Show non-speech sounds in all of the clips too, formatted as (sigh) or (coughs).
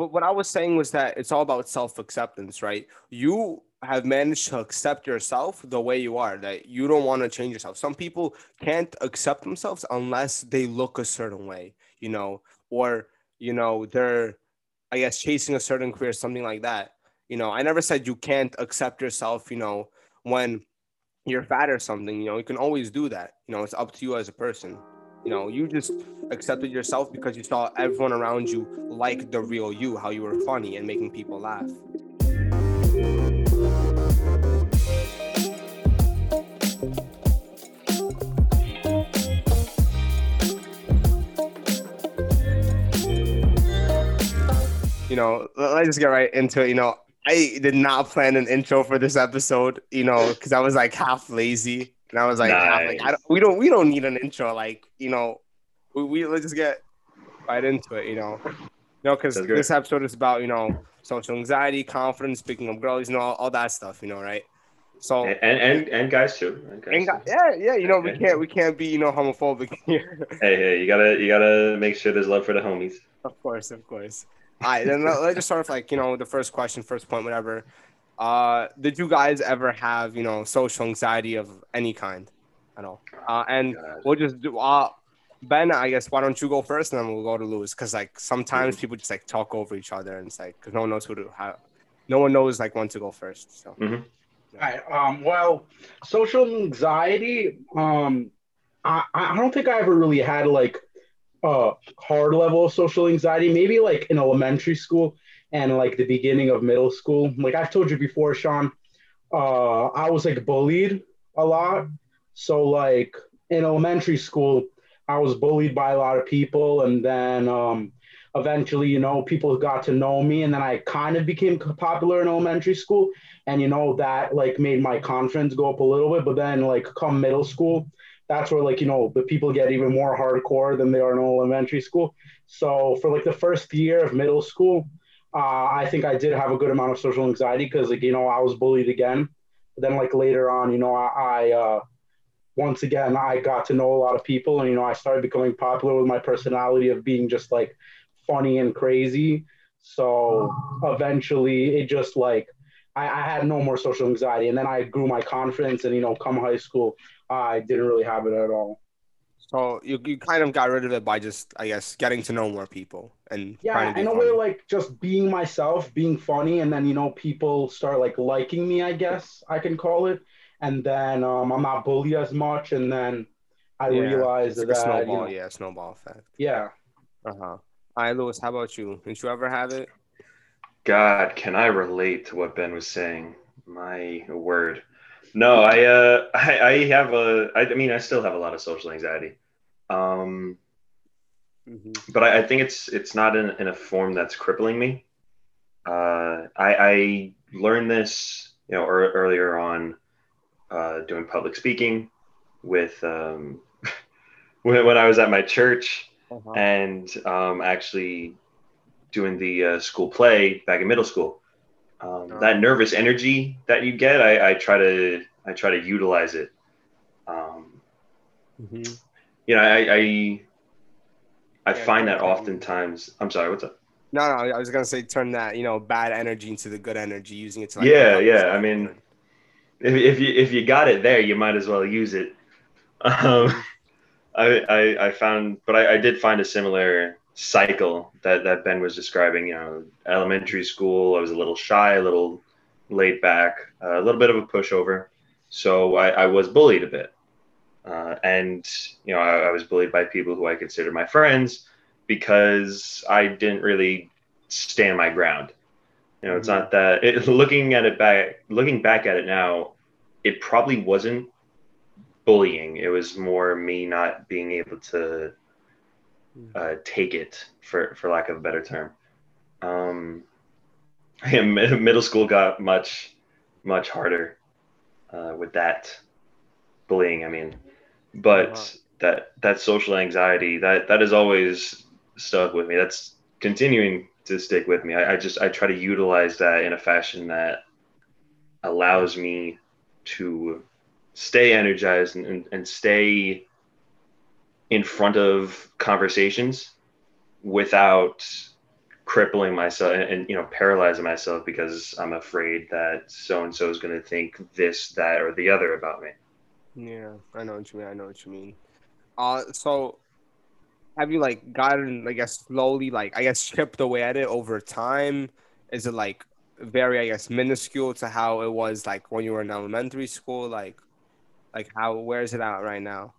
what, what I was saying was that it's all about self acceptance, right? You have managed to accept yourself the way you are, that you don't want to change yourself. Some people can't accept themselves unless they look a certain way, you know, or, you know, they're, I guess, chasing a certain career, something like that. You know, I never said you can't accept yourself, you know, when you're fat or something, you know, you can always do that. You know, it's up to you as a person. You know, you just accepted yourself because you saw everyone around you like the real you, how you were funny and making people laugh. You know, let's just get right into it. You know, I did not plan an intro for this episode, you know, because I was like half lazy and I was like, nice. like don't, we don't we don't need an intro. Like, you know, we, we let's just get right into it, you know. You know, because this episode is about, you know, social anxiety, confidence, speaking of girls, you know, all, all that stuff, you know, right? So and and and guys too. And guys and too. yeah, yeah, you know, we can't we can't be, you know, homophobic (laughs) here. hey, hey, you gotta you gotta make sure there's love for the homies. Of course, of course. All right, then let's just start with like, you know, the first question, first point, whatever. Uh, did you guys ever have, you know, social anxiety of any kind at all? Uh, and God. we'll just do, uh, Ben, I guess, why don't you go first and then we'll go to Louis? Cause like sometimes mm-hmm. people just like talk over each other and it's like, cause no one knows who to have, no one knows like when to go first. So. Mm-hmm. All right. Um, well, social anxiety, um, I, I don't think I ever really had like a hard level of social anxiety, maybe like in elementary school and like the beginning of middle school. Like I've told you before, Sean, uh, I was like bullied a lot. So like in elementary school, I was bullied by a lot of people, and then um, eventually, you know, people got to know me, and then I kind of became popular in elementary school, and you know that like made my confidence go up a little bit. But then like come middle school, that's where like you know the people get even more hardcore than they are in elementary school. So for like the first year of middle school, uh, I think I did have a good amount of social anxiety because like you know I was bullied again. But then like later on, you know I, I uh, once again I got to know a lot of people and you know I started becoming popular with my personality of being just like funny and crazy. So eventually it just like I, I had no more social anxiety and then I grew my confidence and you know come high school I didn't really have it at all. So you, you kind of got rid of it by just I guess getting to know more people and yeah, in a way like just being myself, being funny, and then you know people start like liking me. I guess I can call it, and then um, I'm not bullied as much, and then I yeah, realized that snowball, you know, yeah, snowball effect. Yeah. Uh huh. All right, Louis, how about you? Did you ever have it? God, can I relate to what Ben was saying? My word. No, I uh (laughs) I, I have a I, I mean I still have a lot of social anxiety. Um mm-hmm. but I, I, think it's it's not in, in a form that's crippling me. Uh I I learned this, you know, er, earlier on uh doing public speaking with um (laughs) when, when I was at my church uh-huh. and um actually doing the uh, school play back in middle school um, that nervous energy that you get, I, I, try to I try to utilize it. Um, mm-hmm. You know, I I, I yeah, find that oftentimes. I'm sorry, what's up? No, no, I was gonna say turn that you know bad energy into the good energy, using it to like yeah, yeah. I mean, if, if you if you got it there, you might as well use it. (laughs) Um, I, I I found, but I, I did find a similar cycle that, that Ben was describing. You know, elementary school, I was a little shy, a little laid back, uh, a little bit of a pushover. So I, I was bullied a bit. Uh, and, you know, I, I, was bullied by people who I consider my friends because I didn't really stand my ground. You know, it's mm-hmm. not that it, (laughs) looking at it back, looking back at it now, it probably wasn't bullying. It was more me not being able to uh, take it for for lack of a better term. Um, (laughs) middle school got much much harder uh, with that bullying. I mean, but wow. that that social anxiety that that has always stuck with me. That's continuing to stick with me. I, I just I try to utilize that in a fashion that allows me to stay energized and, and, and stay in front of conversations without crippling myself and, you know paralyzing myself because I'm afraid that so and so is going to think this, that, or the other about me. Yeah, I know what you mean. I know what you mean. Uh, so have you like gotten, I guess, slowly, like I guess, chipped away at it over time? Is it like very, I guess, minuscule to how it was like when you were in elementary school? Like, like how where is it at right now?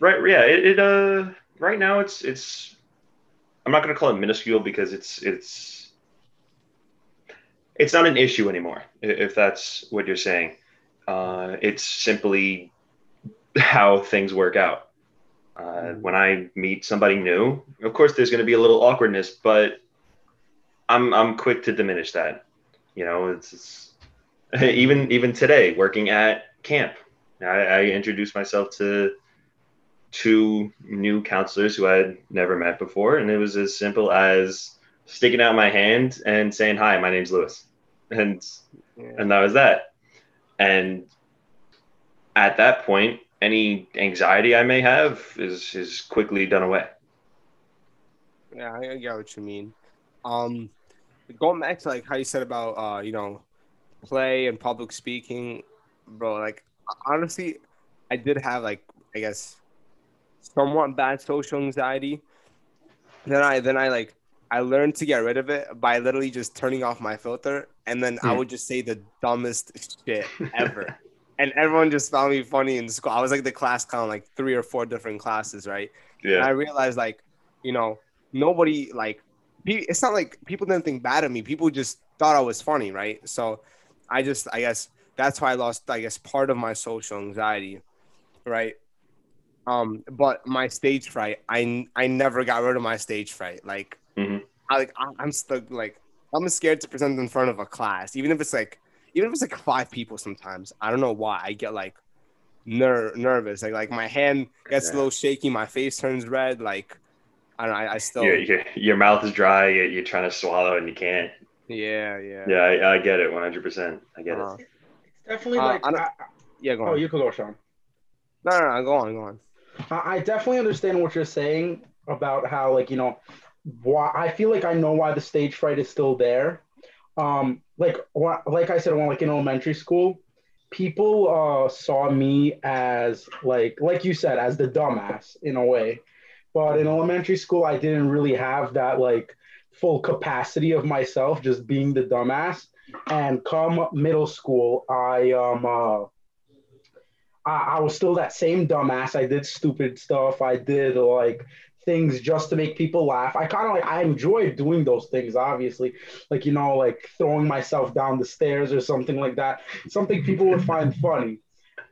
Right. Yeah. It, it uh right now it's it's I'm not going to call it minuscule because it's it's it's not an issue anymore. If that's what you're saying, uh, it's simply how things work out. Uh, mm-hmm. when I meet somebody new, of course, there's going to be a little awkwardness, but I'm I'm quick to diminish that. You know, it's, it's (laughs) even even today working at camp. I, I introduced myself to two new counselors who I had never met before, and it was as simple as sticking out my hand and saying, "Hi, my name's Louis," and yeah. and that was that. And at that point, any anxiety I may have is is quickly done away. Yeah, I get what you mean. Um, going back to like how you said about uh, you know, play and public speaking, bro. Like honestly, I did have like I guess somewhat bad social anxiety. Then I then I like I learned to get rid of it by literally just turning off my filter, and then I hmm. would just say the dumbest shit (laughs) ever. and everyone just found me funny in school. I was like the class clown, like three or four different classes, right? Yeah. And I realized like, you know, nobody like it's not like people didn't think bad of me. People just thought I was funny, right? So I just I guess that's why I lost I guess part of my social anxiety, right? Um, but my stage fright, I I never got rid of my stage fright. Like, mm-hmm. I like I'm stuck. Like, I'm scared to present in front of a class, even if it's like, even if it's like five people. Sometimes I don't know why I get like ner- nervous. Like, like my hand gets yeah. a little shaky, my face turns red. Like, I don't. I, I still. Your, your, your mouth is dry. You're, you're, trying to swallow and you can't. Yeah, yeah. Yeah, I, I get it. 100. percent I get uh, it. It's definitely uh, like. I, yeah, go oh, on. Oh, you can go, Sean. No, no, no. Go on, go on. I definitely understand what you're saying about how, like, you know, why I feel like I know why the stage fright is still there. Um, like, like I said, when like in elementary school, people uh, saw me as like, like you said, as the dumbass in a way. But in elementary school, I didn't really have that like full capacity of myself just being the dumbass. And come middle school, I um uh, I, I was still that same dumbass. I did stupid stuff. I did like things just to make people laugh. I kind of like I enjoyed doing those things, obviously, like you know, like throwing myself down the stairs or something like that. Something people would find (laughs) funny.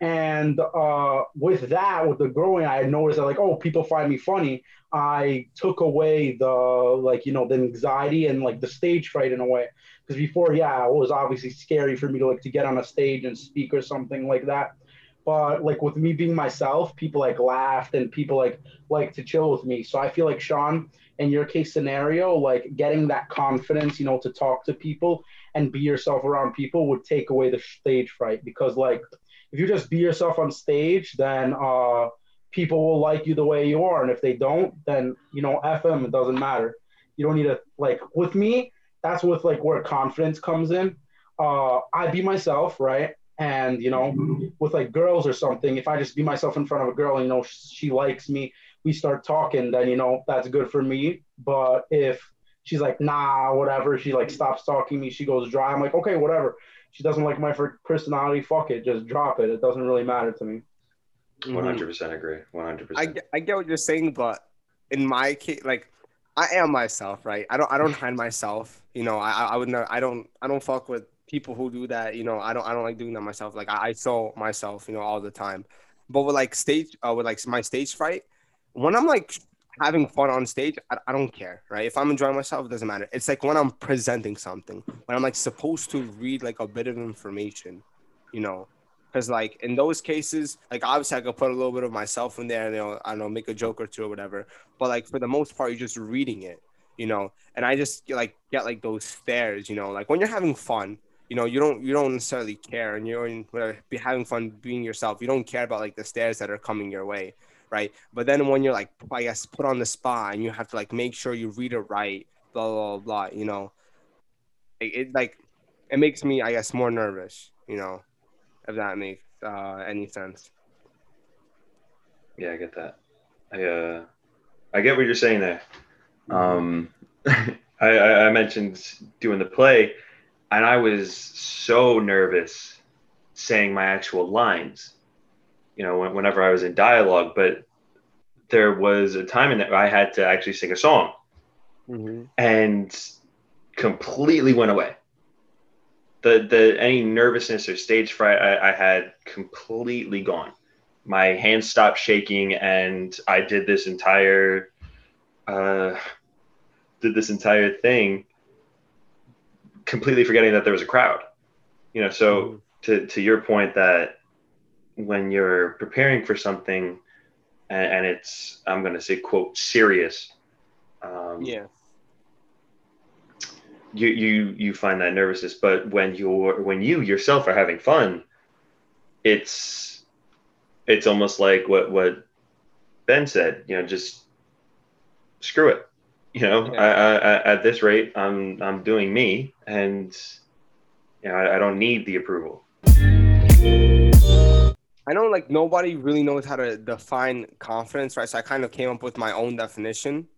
And uh, with that, with the growing, I noticed that like, oh, people find me funny. I took away the like you know the anxiety and like the stage fright in a way. Because before, yeah, it was obviously scary for me to like to get on a stage and speak or something like that but like with me being myself, people like laughed and people like like to chill with me. So I feel like Sean, in your case scenario, like getting that confidence, you know, to talk to people and be yourself around people would take away the stage fright because like if you just be yourself on stage, then uh people will like you the way you are. And if they don't, then you know, FM it doesn't matter. You don't need to like with me, that's with like where confidence comes in. Uh I be myself, right? And you know, with like girls or something, if I just be myself in front of a girl, you know, she likes me, we start talking, then you know that's good for me. But if she's like, nah, whatever, she like stops talking me, she goes dry. I'm like, okay, whatever. She doesn't like my personality, fuck it, just drop it. It doesn't really matter to me. One hundred mm-hmm. percent agree. One hundred percent. I get what you're saying, but in my case, like I am myself, right? I don't I don't hide myself. You know, I I would not I don't I don't fuck with people who do that, you know, I don't I don't like doing that myself. Like I, I saw myself, you know, all the time. But with like stage, uh, with like my stage fright, when I'm like having fun on stage, I, I don't care, right? If I'm enjoying myself, it doesn't matter. It's like when I'm presenting something, when I'm like supposed to read like a bit of information, you know, because like in those cases, like obviously I could put a little bit of myself in there, and you know, I don't know, make a joke or two or whatever. But like for the most part, you're just reading it, you know. And I just like get like those stares, you know, like when you're having fun, you know you don't you don't necessarily care and you're in, be having fun being yourself you don't care about like the stares that are coming your way right but then when you're like i guess put on the spot and you have to like make sure you read it right blah blah blah. You know, it, it like it makes me, I guess, more nervous. You know, if that makes uh, any sense. Yeah, I get that. I uh, I get what you're saying there. Um, (laughs) I, I mentioned doing the play, and I was so nervous saying my actual lines. You know, whenever I was in dialogue, but there was a time in that I had to actually sing a song, mm-hmm. and completely went away. The the any nervousness or stage fright I, I had completely gone. My hands stopped shaking, and I did this entire uh, did this entire thing completely forgetting that there was a crowd. You know, so mm-hmm. to to your point that when you're preparing for something and, and it's I'm going to say quote serious. Um, yeah. You you you find that nervousness, but when you're when you yourself are having fun, it's it's almost like what what Ben said. You know, just screw it you know, yeah. I, I, at this rate, I'm I'm doing me, and you know, I, I don't need the approval. I know, like nobody really knows how to define confidence, right? So I kind of came up with my own definition.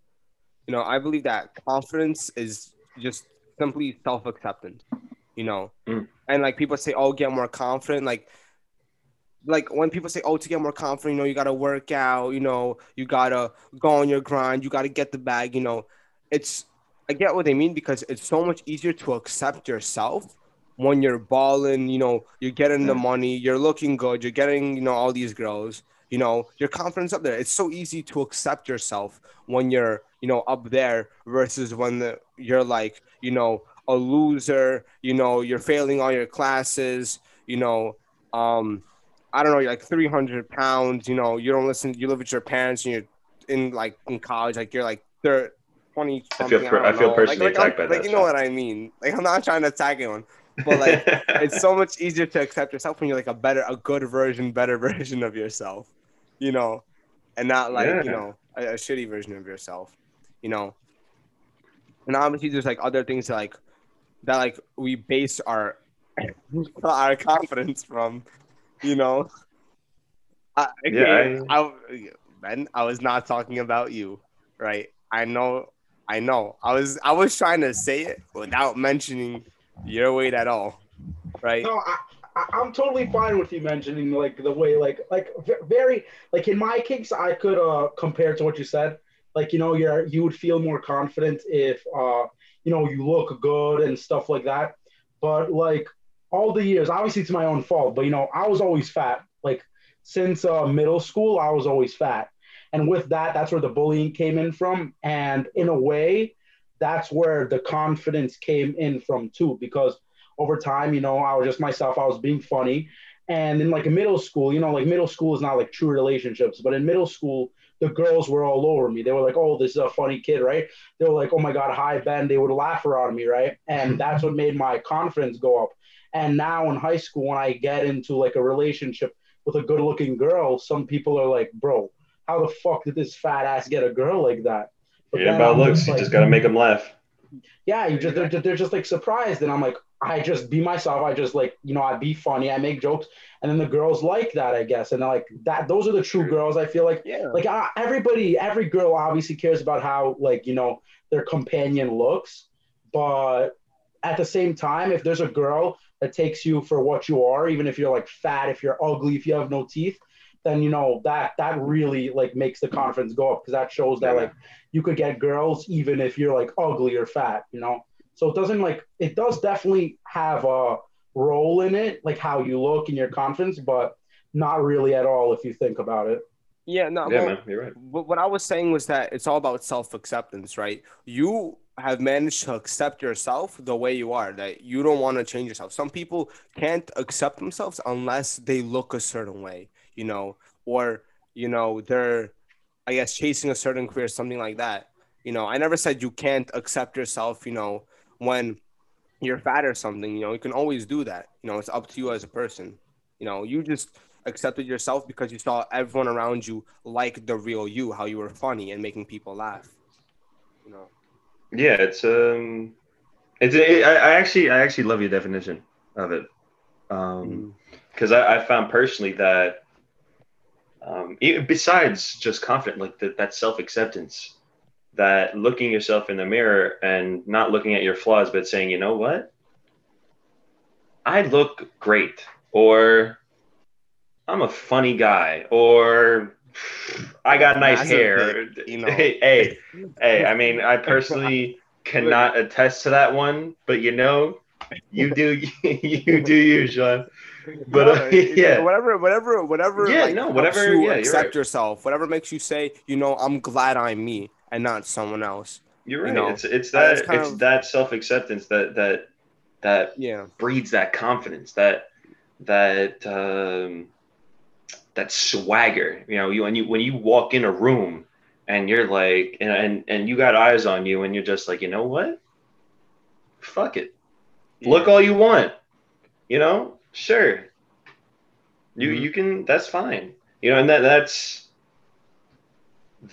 You know, I believe that confidence is just simply self acceptance. You know, mm. and like people say, "Oh, get more confident." Like like when people say, "Oh, to get more confident, you know, you gotta work out, you know, you gotta go on your grind, you gotta get the bag," you know, it's I get what they mean because it's so much easier to accept yourself when you're balling, you know, you're getting the money, you're looking good, you're getting, you know, all these girls, you know, your confidence up there. It's so easy to accept yourself when you're, you know, up there versus when the, you're like, you know, a loser, you know, you're failing all your classes, you know, um, I don't know, you're like 300 pounds, you know, you don't listen, you live with your parents and you're in like in college, like you're like 30, 20 I feel, per- I, I, feel personally like, attacked like, by like, that. You know what I mean? Like, I'm not trying to attack anyone, but like, (laughs) it's so much easier to accept yourself when you're like a better, a good version, better (laughs) version of yourself, you know, and not like, yeah. you know, a, a shitty version of yourself, you know. And obviously, there's like other things that like, that like we base our, (coughs) our confidence from, you know. I, yeah, I, I, Ben, I was not talking about you, right? I know, I know. I was, I was trying to say it without mentioning your weight at all, right? No, I, I, am totally fine with you mentioning like the way, like, like very, like in my case, I could uh compare to what you said. Like, you know, you're you would feel more confident if uh, you know, you look good and stuff like that. But like all the years, obviously it's my own fault, but you know, I was always fat. Like since uh, middle school, I was always fat. And with that, that's where the bullying came in from. And in a way, that's where the confidence came in from too, because over time, you know, I was just myself, I was being funny. And in like middle school, you know, like middle school is not like true relationships, but in middle school, the girls were all over me. They were like, oh, this is a funny kid, right? They were like, oh my God, hi, Ben. They would laugh around me, right? And (laughs) that's what made my confidence go up. And now in high school, when I get into like a relationship with a good looking girl, some people are like, bro, how the fuck did this fat ass get a girl like that? But yeah, about looks. Like, you just got to make them laugh. Yeah, you just they're, they're just like surprised, and I'm like, I just be myself. I just like you know I be funny. I make jokes, and then the girls like that, I guess. And they're like that, those are the true girls. I feel like yeah. like uh, everybody, every girl obviously cares about how like you know their companion looks, but at the same time, if there's a girl that takes you for what you are, even if you're like fat, if you're ugly, if you have no teeth, then you know that that really like makes the confidence go up because that shows that like you could get girls even if you're like ugly or fat, you know. So it doesn't like it does definitely have a role in it, like how you look and your confidence, but not really at all if you think about it. Yeah, no, yeah, well, man, you're right. What I was saying was that it's all about self acceptance, right? You have managed to accept yourself the way you are, that you don't want to change yourself. Some people can't accept themselves unless they look a certain way, you know, or, you know, they're, I guess, chasing a certain career, something like that. You know, I never said you can't accept yourself, you know, when you're fat or something, you know, you can always do that. You know, it's up to you as a person. You know, you just accepted yourself because you saw everyone around you like the real you, how you were funny and making people laugh. You know. Yeah, it's um, it's it, I, I actually I actually love your definition of it, um, because I, I found personally that um, e- besides just confident, like that that self acceptance, that looking yourself in the mirror and not looking at your flaws, but saying, you know what, I look great, or I'm a funny guy, or I got nice hair. dick, you know. Hey, hey, hey, I mean, I (laughs) personally cannot attest to that one, but you know, you do, (laughs) you do you, Sean. But uh, (laughs) yeah, whatever, whatever, whatever. Yeah, like, no, whatever- You yeah, accept right. yourself. Whatever makes you say, you know, I'm glad I'm me and not someone else. you're you right. know, it's it's that kind it's of- that self acceptance that that that Yeah. breeds that confidence, that that um, that swagger. You know, you when you when you walk in a room and you're like, and and, and you got eyes on you, and you're just like, you know what? Fuck it. Look all you want. You know, sure. You Mhm. you can. That's fine. You know, and that that's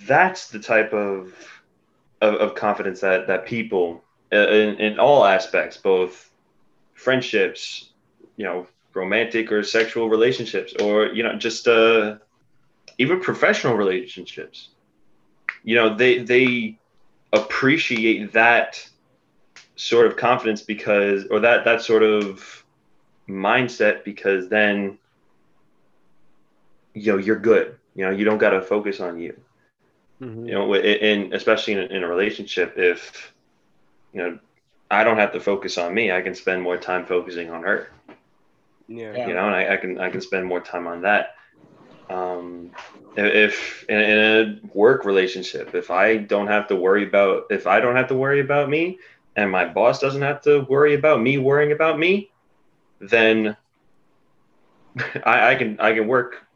that's the type of of, of confidence that that people uh, in, in all aspects, both friendships, you know, romantic or sexual relationships, or you know, just uh, even professional relationships. You know, they they appreciate that sort of confidence because, or that that sort of mindset because then you know you're good. You know, you don't got to focus on you Mhm. you know in especially in, in a relationship if you know i don't have to focus on me i can spend more time focusing on her Yeah. You know and I, I can i can spend more time on that. Um if in, in a work relationship if i don't have to worry about if i don't have to worry about me and my boss doesn't have to worry about me worrying about me then (laughs) i, I can i can work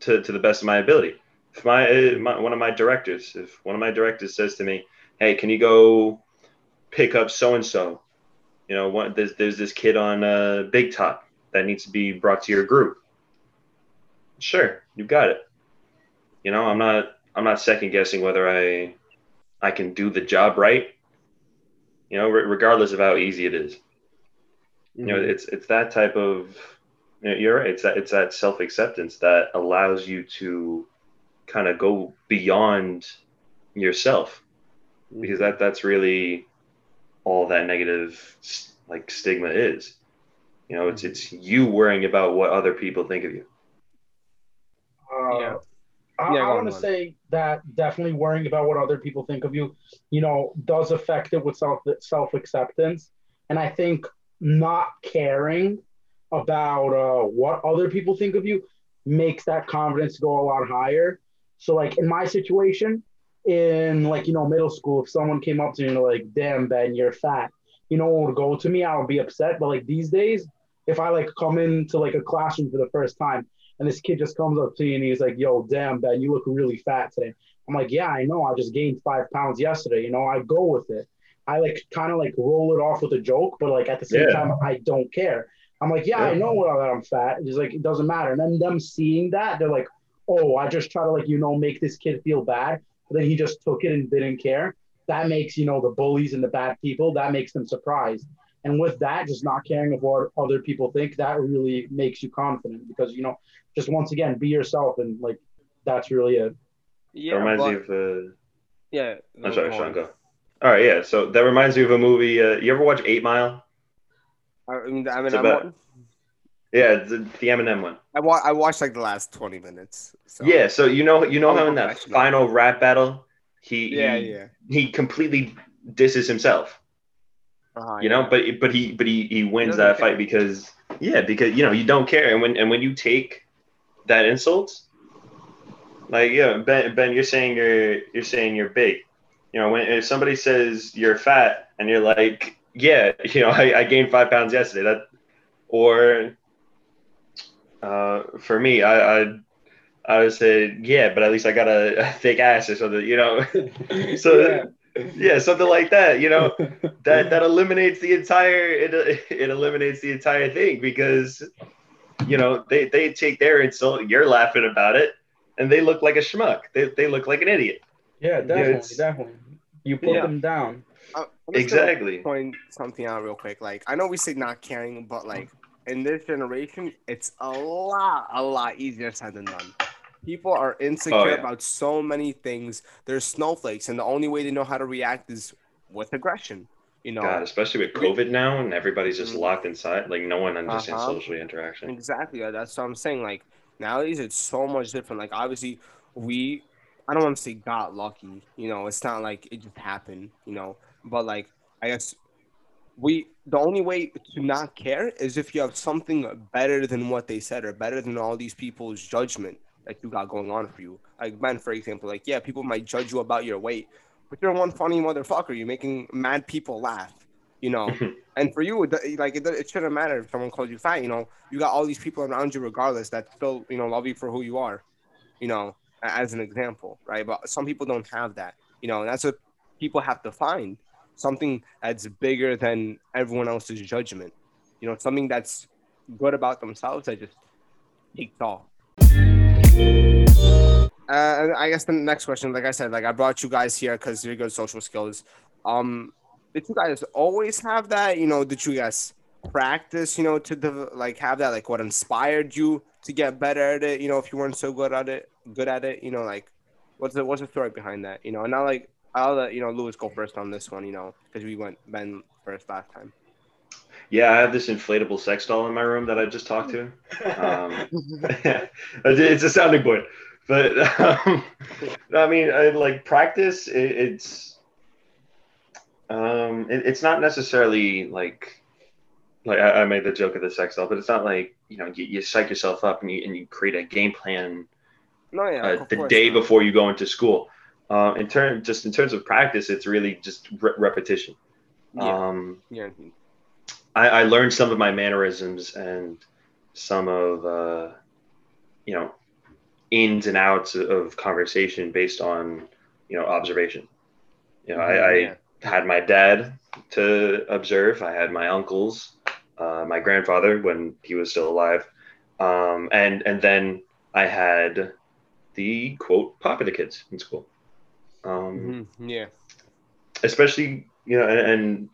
to, to the best of my ability. If my, my one of my directors if one of my directors says to me hey can you go pick up so and so you know what there's, there's this kid on uh, big top that needs to be brought to your group. Sure you got it. You know i'm not i'm not second guessing whether i i can do the job right you know re- regardless of how easy it is. You know Mhm. it's it's that type of you know, you're right it's that it's that self-acceptance that allows you to kind of go beyond yourself because that that's really all that negative like stigma is you know it's it's you worrying about what other people think of you Uh, Yeah. I, Yeah, I want to say that definitely worrying about what other people think of you, you know, does affect it with self self acceptance, and I think not caring about uh, what other people think of you makes that confidence go a lot higher. So, like in my situation, in like you know middle school, if someone came up to me and like, "Damn Ben, you're fat," you know, what would go to me, I would be upset. But like these days, if I like come into like a classroom for the first time and this kid just comes up to me and he's like, "Yo, damn, Ben, you look really fat today." I'm like, "Yeah, I know. I just gained five pounds yesterday." You know, I go with it. I like kind of like roll it off with a joke, but like at the same Yeah. time, I don't care. I'm like, "Yeah, I know that I'm fat." He's like, "It doesn't matter." And then them seeing that, they're like, "Oh, I just try to like you know make this kid feel bad," but then he just took it and didn't care. That makes you know the bullies and the bad people. That makes them surprised. And with that, just not caring of what other people think, that really makes you confident because you know just once again be yourself and like that's really it Yeah. that reminds but, me of uh, yeah. i'm sorry sean go all right yeah so that reminds me of a movie uh, you ever watch eight mile I mean, I, mean, about- wa- yeah the, the eminem one I, wa- I watched like the last 20 minutes. So. yeah so you know you know how in that final rap battle he Yeah, he, yeah. he completely disses himself Uh-huh, you know yeah. but but he but he he wins that care. fight because yeah because you know you don't care and when and when you take that insult like yeah ben ben you're saying you're you're saying you're big you know when if somebody says you're fat and you're like yeah (laughs) you know i, I gained five pounds yesterday that or uh for me i i I would say, yeah, but at least I got a, (laughs) a thick ass or something, you know. (laughs) so yeah, something like that, you know that that (laughs) eliminates the entire it, it eliminates the entire thing because you know they they take their insult you're laughing about it and they look like a schmuck they, they look like an idiot yeah definitely it's- definitely you put Yeah. them down uh, I'm just Exactly. Point something out real quick. Like I know we say not caring, but like in this generation, it's a lot, a lot easier said than done. People are insecure Oh, yeah. about so many things. They're snowflakes, and the only way they know how to react is with aggression. You know, God, especially with COVID now, and everybody's just Mhm. locked inside. Like no one understands Uh-huh. social interaction. Exactly. uh, That's what I'm saying. Like nowadays, it's so much different. Like obviously, we, I don't want to say got lucky. You know, it's not like it just happened. You know, but like I guess we the only way to not care is if you have something better than what they said or better than all these people's judgment that you got going on for you. Like Ben, for example, like yeah, people might judge you about your weight, but you're one funny motherfucker. You're making mad people laugh. You know, (laughs) and for you, like it, it shouldn't matter if someone calls you fat. You know, you got all these people around you, regardless, that still you know love you for who you are. You know, as an example, right? But some people don't have that. You know, and that's what people have to find something that's bigger than everyone else's judgment. You know, something that's good about themselves that just takes off. Uh, I guess the next question, like I said, like I brought you guys here because you're good social skills. Um, did you guys always have that? You know, did you guys practice? You know, to the like have that? Like, what inspired you to get better at it? You know, if you weren't so good at it, good at it. You know, like, what's the what's the story behind that? You know, and now like I'll let you know Louis go first on this one. You know, because we went Ben first last time. Yeah, I have this inflatable sex doll in my room that I just talked to. Um, (laughs) it's a sounding board, but um, I mean, I, like practice, it, it's um, it, it's not necessarily like like I, I made the joke of the sex doll, but it's not like you know you, you psych yourself up and you and you create a game plan no, yeah, uh, the day not. before you go into school. Uh, in turn, just in terms of practice, it's really just re- repetition. Yeah, Um, yeah. I, I learned some of my mannerisms and some of uh, you know ins and outs of conversation based on you know observation. You know, I, I had my dad to observe. I had my uncles, uh, my grandfather when he was still alive, um, and and then I had the quote popular kids in school. Um, Mhm, yeah. especially you know and, and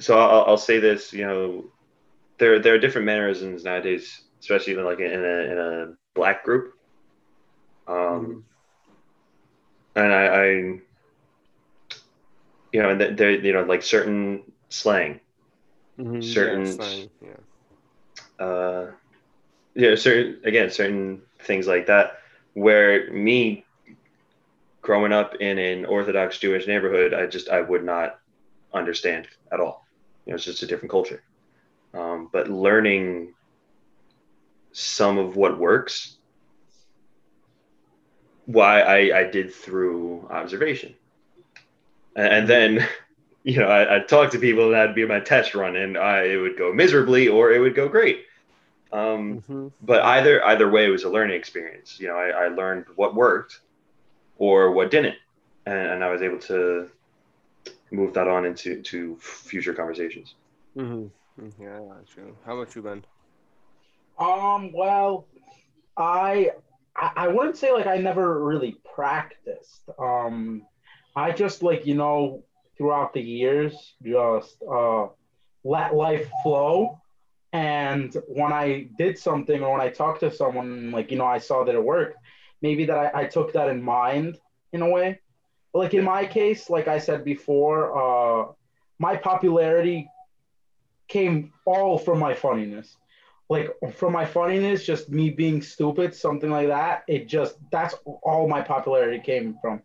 so I'll, I'll say this you know there there are different mannerisms nowadays especially like in a in a black group. Um and I, I you know and th- there you know like certain slang. Mhm, yeah, certain- slang, yeah. uh yeah certain again certain things like that where me growing up in an orthodox jewish neighborhood i just i would not understand at all you know it's just a different culture. Um, but learning some of what works why I, I did through observation. And, and then (laughs) you know I, i'd talk to people and that'd be my test run and I, it would go miserably or it would go great. Um, Mhm. but either either way it was a learning experience. You know i, I learned what worked or what didn't. And, and i was able to move that on into to future conversations Mhm. Yeah, I got. How about you, Ben? Um, well, I I I wouldn't say like I never really practiced. Um, I just like you know throughout the years just uh let life flow. And when I did something or when I talked to someone, like you know, I saw that it worked. Maybe that I, I took that in mind in a way. But like in my case, like I said before, uh, my popularity came all from my funniness like from my funniness, just me being stupid, something like that. It just that's all my popularity came from.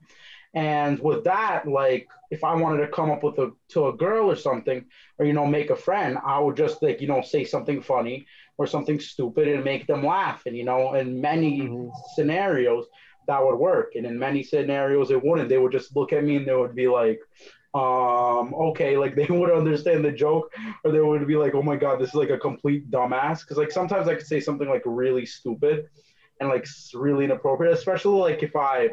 And with that, like if I wanted to come up with a to a girl or something, or you know, make a friend, I would just like, you know, say something funny or something stupid and make them laugh. And you know, in many Mhm. scenarios that would work. And in many scenarios it wouldn't. They would just look at me and they would be like, um, okay, like (laughs) they would understand the joke or they would be like, "Oh my god, this is like a complete dumbass." Because like sometimes I could say something like really stupid and like really inappropriate, especially like if I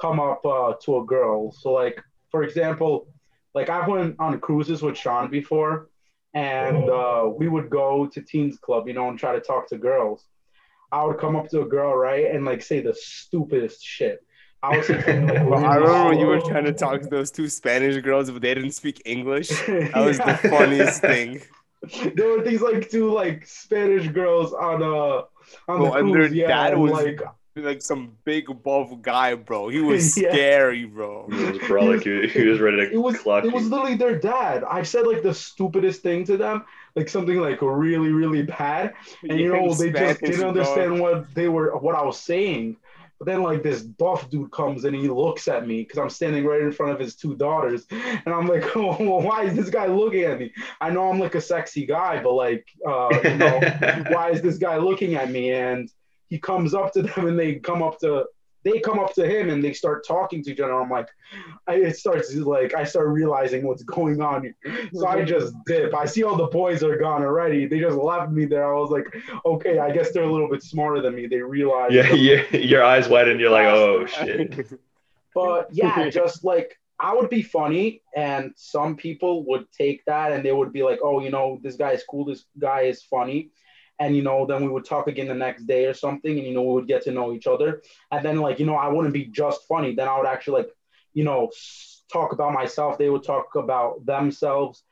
come up uh, to a girl. So like for example, like I've went on cruises with Sean before, and uh, we would go to teens club, you know, and try to talk to girls. I would come up to a girl, right, and like say the stupidest shit. I something like, Bro, I remember when you were trying to talk to those two Spanish girls, but they didn't speak English. (laughs) That was the funniest thing. There were these like two like Spanish girls on uh on Bro, the and their cruise, yeah, dad and, was like Like some big buff guy, bro. He (laughs) was Yeah. scary, bro. He was brolic. He, he was ready to it was clock it was literally their dad. I said like the stupidest thing to them, like something like really really bad, and you know they just didn't bro. understand what they were what I was saying. But then like this buff dude comes and he looks at me because I'm standing right in front of his two daughters, and I'm like, (laughs) oh, well, why is this guy looking at me? I know I'm like a sexy guy, but like, uh, you know, (laughs) why is this guy looking at me? And he comes up to them and they come up to they come up to him and they start talking to each other. I'm like, I, it starts like I start realizing what's going on. So I mm-hmm. just dip. I see all the boys are gone already. They just left me there. I was like, okay, I guess they're a little bit smarter than me. They realize. yeah, (laughs) your, your eyes widen. You're like, oh shit. (laughs) But yeah, just like I would be funny, and some people would take that and they would be like, oh, you know, this guy is cool. This guy is funny. And you know, then we would talk again the next day or something, and you know, we would get to know each other. And then, like, you know, I wouldn't be just funny. Then I would actually, like, you know, talk about myself. They would talk about themselves.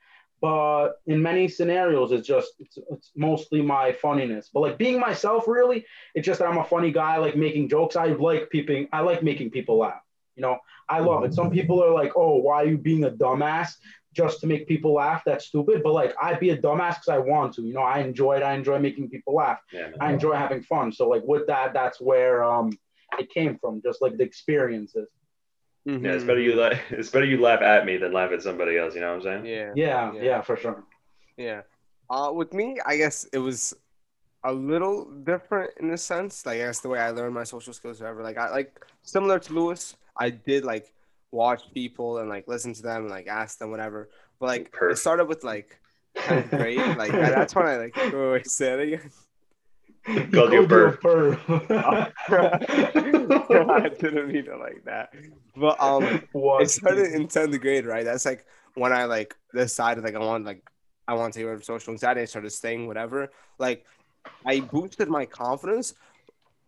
But in many scenarios, it's just it's, it's mostly my funniness. But like being myself, really, it's just that I'm a funny guy. I like making jokes. I like people. I like making people laugh. You know, I love it. Some people are like, "Oh, why are you being a dumbass just to make people laugh?" That's stupid. But like, I'd be a dumbass because I want to. You know, I enjoy it. I enjoy making people laugh. Yeah, man. I enjoy having fun. So like with that, that's where um it came from. Just like the experiences. Yeah, it's better you laugh. It's better you laugh at me than laugh at somebody else. You know what I'm saying? Yeah. Yeah, Yeah. yeah, for sure. Yeah. Uh, with me, I guess it was a little different in a sense. Like, that's the way I learned my social skills, or whatever. Like, I like similar to Louis, I did like watch people and like listen to them and like ask them whatever. But like, Perf. it started with like 10th grade. Like, I- that's when I like, wait, wait, say it again. Called you a perv. (laughs) I didn't mean it like that. But um, what? it started in 10th grade, right? That's like when I like decided like I want like I want to get rid social anxiety. I started staying whatever. Like I boosted my confidence,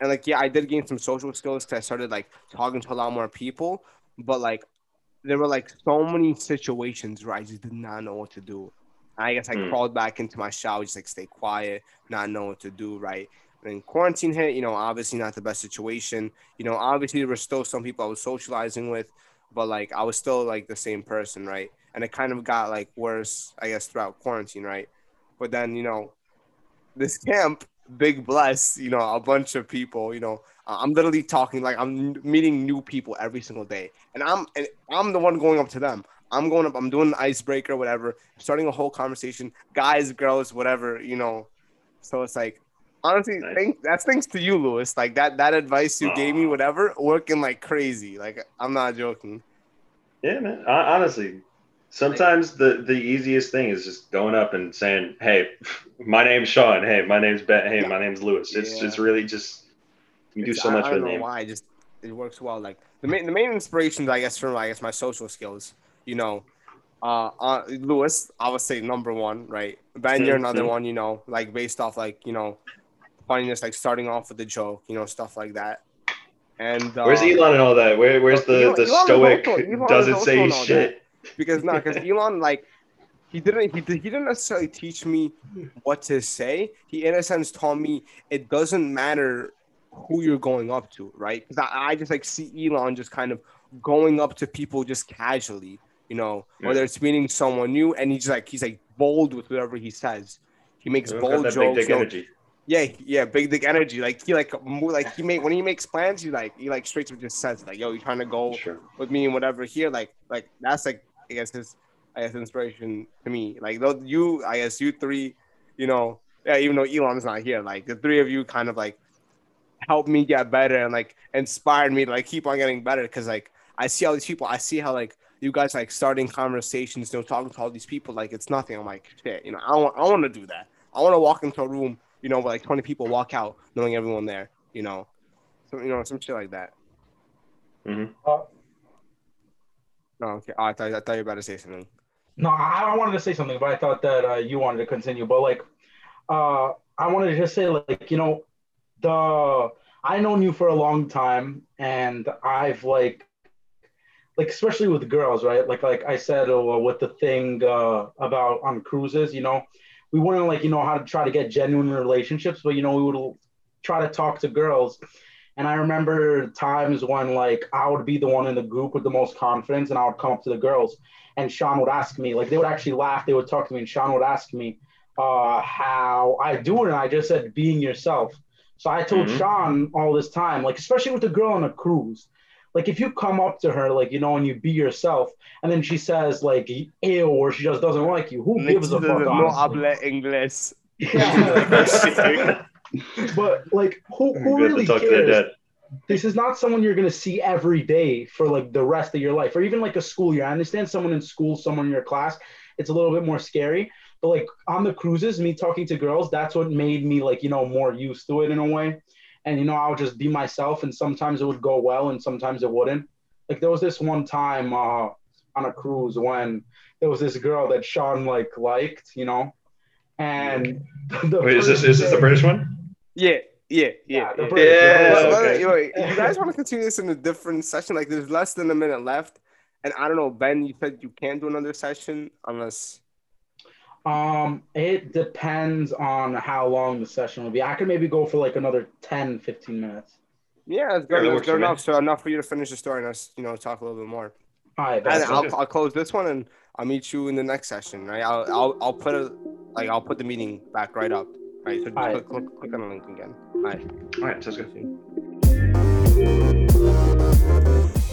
and like yeah, I did gain some social skills because I started like talking to a lot more people. But like there were like so many situations where I just did not know what to do. I guess I Hmm. crawled back into my shower, just like stay quiet, not know what to do, right? And quarantine hit, you know, obviously not the best situation. You know, obviously there were still some people I was socializing with, but like I was still like the same person, right? And it kind of got like worse, I guess, throughout quarantine, right? But then, you know, this (laughs) camp, big bless, you know, a bunch of people, you know, Uh, I'm literally talking like I'm meeting new people every single day, and I'm and I'm the one going up to them. I'm going up, I'm doing the icebreaker, whatever, starting a whole conversation, guys, girls, whatever, you know. So it's like, honestly, Nice. thank, that's thanks to you, Louis. Like that that advice you gave me, oh. whatever, working like crazy. Like I'm not joking. Yeah, man. Honestly, sometimes the the easiest thing is just going up and saying, "Hey, (laughs) my name's Sean. Hey, my name's Ben. Hey, Yeah. my name's Louis." It's Yeah. it's really just you do so much I for don't know why. Just it works well. Like the main the main inspirations, I guess, from I guess my social skills. You know, uh, uh Louis, I would say number one, right? Ben, you're another one. You know, like based off like you know, funniness, like starting off with the joke, you know, stuff like that. And uh, Where's Elon and all that? Where where's the Elon- the Elon stoic also- doesn't say shit? because no, because Elon like he didn't he, he didn't necessarily teach me what to say. He in a sense taught me it doesn't matter who you're going up to, right? Because I, I just like see Elon just kind of going up to people just casually, you know, Yeah. whether it's meeting someone new, and he's like he's like bold with whatever he says. He makes bold jokes. dick you know, yeah, yeah, big dick energy. Like he like mo- like he make when he makes plans, he like he like straight to just says like, "Yo, you trying to go Sure. with me and whatever here like like that's like i guess his i guess inspiration to me like though you i guess you three you know yeah even though elon's not here like the three of you kind of like helped me get better and like inspired me to like keep on getting better. Because like i see all these people i see how like you guys like starting conversations you know talking to all these people like it's nothing. I'm like shit you know i want i want to do that. I want to walk into a room you know where like 20 people walk out knowing everyone there you know. So you know some shit like that. Mm-hmm. no okay. Oh, I, thought, I thought you were about to say something. No, I I wanted to say something, but I thought that uh, you wanted to continue. But like, uh, I wanted to just say, like, you know, the I known you for a long time, and I've like, like especially with girls, right? Like like I said uh, with the thing uh, about on cruises, you know, we wouldn't like you know how to try to get genuine relationships, but you know we would try to talk to girls. And I remember times when like I would be the one in the group with the most confidence, and I would come up to the girls, and Sean would ask me, like they would actually laugh, they would talk to me, and Sean would ask me uh, how I do it, and I just said being yourself. So I told mm-hmm. Sean all this time, like especially with the girl on a cruise, like if you come up to her, like you know, and you be yourself, and then she says like ew, or she just doesn't like you, who gives a fuck? No habla inglés. Yeah. but like, who, who really cares? This is not someone you're gonna see every day for like the rest of your life, or even like a school year. I understand someone in school, someone in your class, it's a little bit more scary. But like on the cruises, me talking to girls, that's what made me like, you know, more used to it in a way. And you know, I would just be myself and sometimes it would go well and sometimes it wouldn't. Like there was this one time uh on a cruise when there was this girl that Sean like liked, you know. And (laughs) Wait, is this is this the British one? Yeah, yeah, yeah. Yeah. yeah. okay. wait, you guys want to continue this in a different session? Like, there's less than a minute left, and I don't know, Ben. You said you can't do another session unless um, it depends on how long the session will be. I could maybe go for like another 10, 15 minutes. Yeah, it's good, it's good enough. So enough for you to finish the story and us, you know, talk a little bit more. All right, and I'll, I'll close this one and I'll meet you in the next session, right? I'll I'll, I'll put it like I'll put the meeting back right up. Right. So just click, click, click on the link again. All right. All right, sounds good.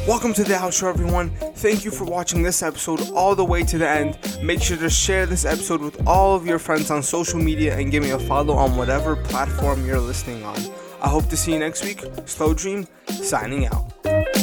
Welcome to the outro, everyone. Thank you for watching this episode all the way to the end. Make sure to share this episode with all of your friends on social media and give me a follow on whatever platform you're listening on. I hope to see you next week. Slow Dream, signing out.